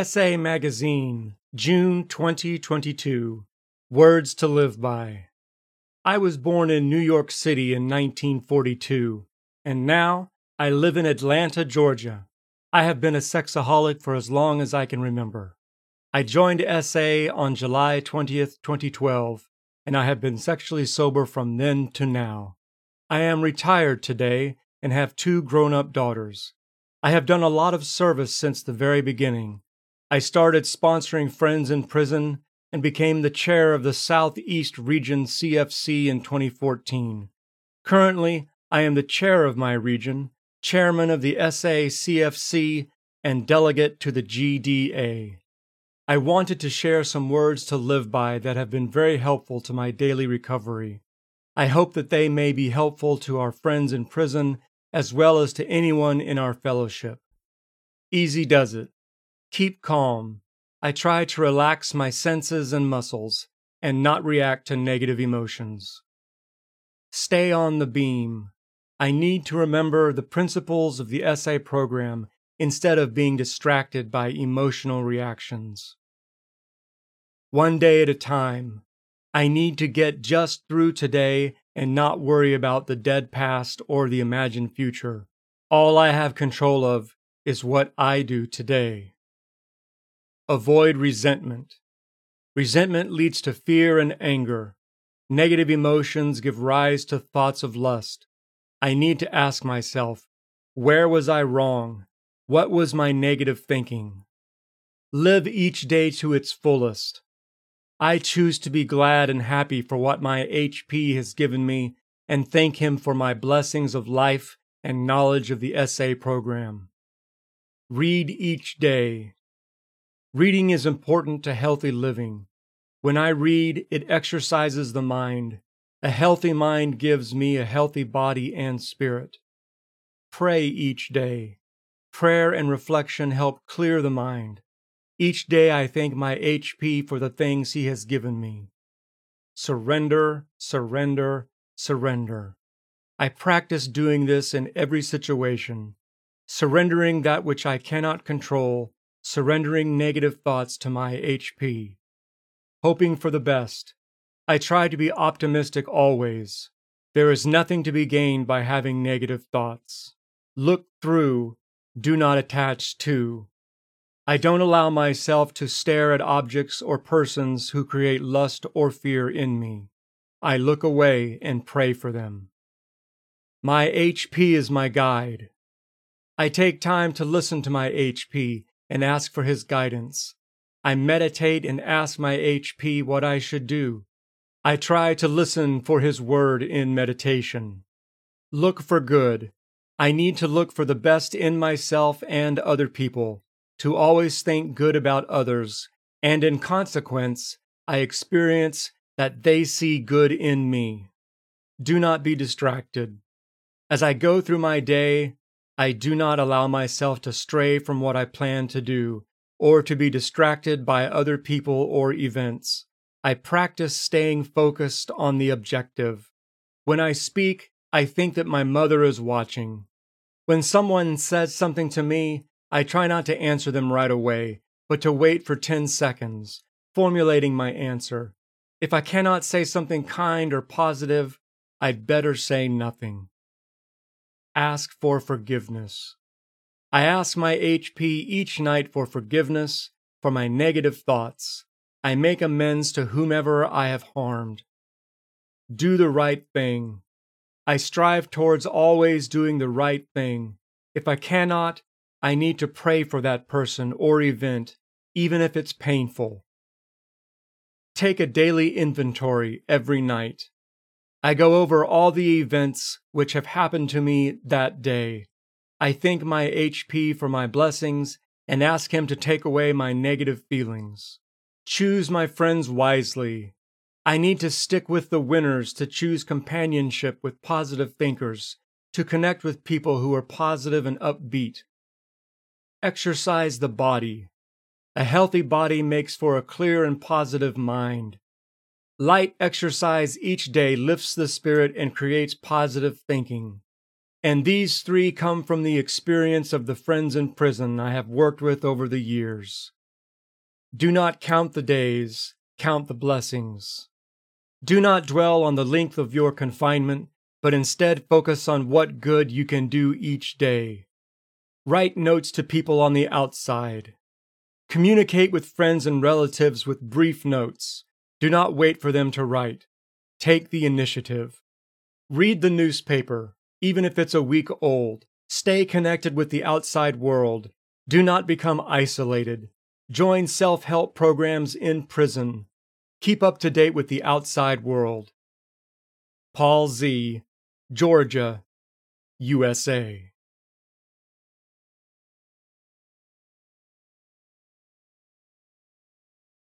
Essay Magazine, June 2022. Words to Live By. I was born in New York City in 1942, and now I live in Atlanta, Georgia. I have been a sexaholic for as long as I can remember. I joined SA on July 20th, 2012, and I have been sexually sober from then to now. I am retired today and have two grown up daughters. I have done a lot of service since the very beginning. I started sponsoring friends in prison and became the chair of the Southeast Region CFC in 2014. Currently, I am the chair of my region, chairman of the SA CFC, and delegate to the GDA. I wanted to share some words to live by that have been very helpful to my daily recovery. I hope that they may be helpful to our friends in prison as well as to anyone in our fellowship. Easy does it. Keep calm. I try to relax my senses and muscles and not react to negative emotions. Stay on the beam. I need to remember the principles of the SA program instead of being distracted by emotional reactions one day at a time. I need to get just through today and not worry about the dead past or the imagined future. All I have control of is what I do today. Avoid resentment. Resentment leads to fear and anger. Negative emotions give rise to thoughts of lust. I need to ask myself, where was I wrong? What was my negative thinking? Live each day to its fullest. I choose to be glad and happy for what my HP has given me and thank Him for my blessings of life and knowledge of the SA program. Read each day. Reading is important to healthy living. When I read, it exercises the mind. A healthy mind gives me a healthy body and spirit. Pray each day. Prayer and reflection help clear the mind. Each day I thank my HP for the things He has given me. Surrender, surrender, surrender. I practice doing this in every situation, surrendering that which I cannot control, surrendering negative thoughts to my HP. Hoping for the best. I try to be optimistic always. There is nothing to be gained by having negative thoughts. Look through, do not attach to. I don't allow myself to stare at objects or persons who create lust or fear in me. I look away and pray for them. My HP is my guide. I take time to listen to my HP and ask for his guidance. I meditate and ask my HP what I should do. I try to listen for his word in meditation. Look for good. I need to look for the best in myself and other people to always think good about others, and in consequence, I experience that they see good in me. Do not be distracted. As I go through my day, I do not allow myself to stray from what I plan to do or to be distracted by other people or events. I practice staying focused on the objective. When I speak, I think that my mother is watching. When someone says something to me, I try not to answer them right away, but to wait for 10 seconds, formulating my answer. If I cannot say something kind or positive, I'd better say nothing. Ask for forgiveness. I ask my HP each night for forgiveness for my negative thoughts. I make amends to whomever I have harmed. Do the right thing. I strive towards always doing the right thing. If I cannot, I need to pray for that person or event, even if it's painful. Take a daily inventory every night. I go over all the events which have happened to me that day. I thank my HP for my blessings and ask Him to take away my negative feelings. Choose my friends wisely. I need to stick with the winners to choose companionship with positive thinkers, to connect with people who are positive and upbeat, Exercise the body. A healthy body makes for a clear and positive mind. Light exercise each day lifts the spirit and creates positive thinking. And these three come from the experience of the friends in prison I have worked with over the years. Do not count the days, count the blessings. Do not dwell on the length of your confinement, but instead focus on what good you can do each day. Write notes to people on the outside. Communicate with friends and relatives with brief notes. Do not wait for them to write. Take the initiative. Read the newspaper, even if it's a week old. Stay connected with the outside world. Do not become isolated. Join self help programs in prison. Keep up to date with the outside world. Paul Z., Georgia, USA.